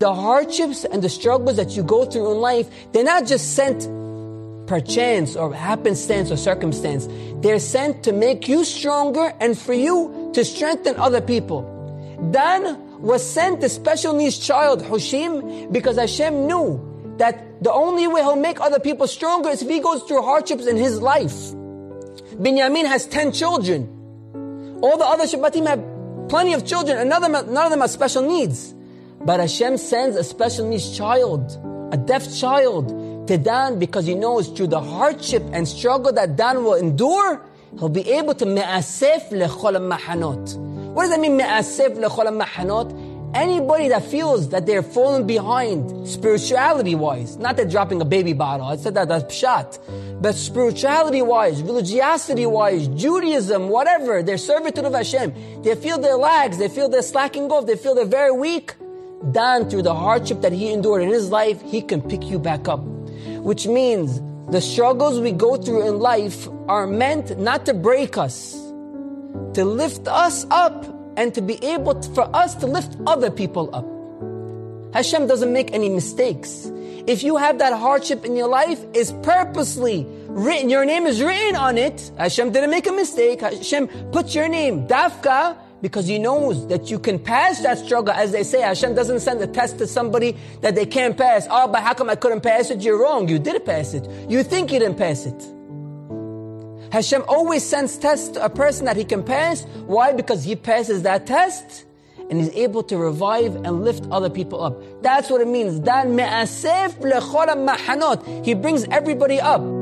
The hardships and the struggles that you go through in life, they're not just sent per chance or happenstance or circumstance. They're sent to make you stronger and for you to strengthen other people. Dan was sent the special needs child, Hushim, because Hashem knew that the only way he'll make other people stronger is if he goes through hardships in his life. Binyamin has 10 children. All the other Shevatim have plenty of children, and none of them have special needs. But Hashem sends a special needs child, a deaf child, to Dan because He knows through the hardship and struggle that Dan will endure, he'll be able to me'asef lechol mahanot. What does that mean, me'asef lechol mahanot? Anybody that feels that they're falling behind spirituality wise, not that dropping a baby bottle, I said that that's pshat, but spirituality wise, religiosity wise, Judaism, whatever, their servitude of Hashem, they feel their lags, they feel they're slacking off, they feel they're very weak. Dan, through the hardship that he endured in his life, he can pick you back up. Which means the struggles we go through in life are meant not to break us, to lift us up and to be able to, for us to lift other people up. Hashem doesn't make any mistakes. If you have that hardship in your life, is purposely written, your name is written on it. Hashem didn't make a mistake. Hashem put your name, Dafka, because He knows that you can pass that struggle. As they say, Hashem doesn't send a test to somebody that they can't pass. Oh, but how come I couldn't pass it? You're wrong. You did pass it. You think you didn't pass it. Hashem always sends tests to a person that he can pass. Why? Because he passes that test and he's able to revive and lift other people up. That's what it means. He brings everybody up.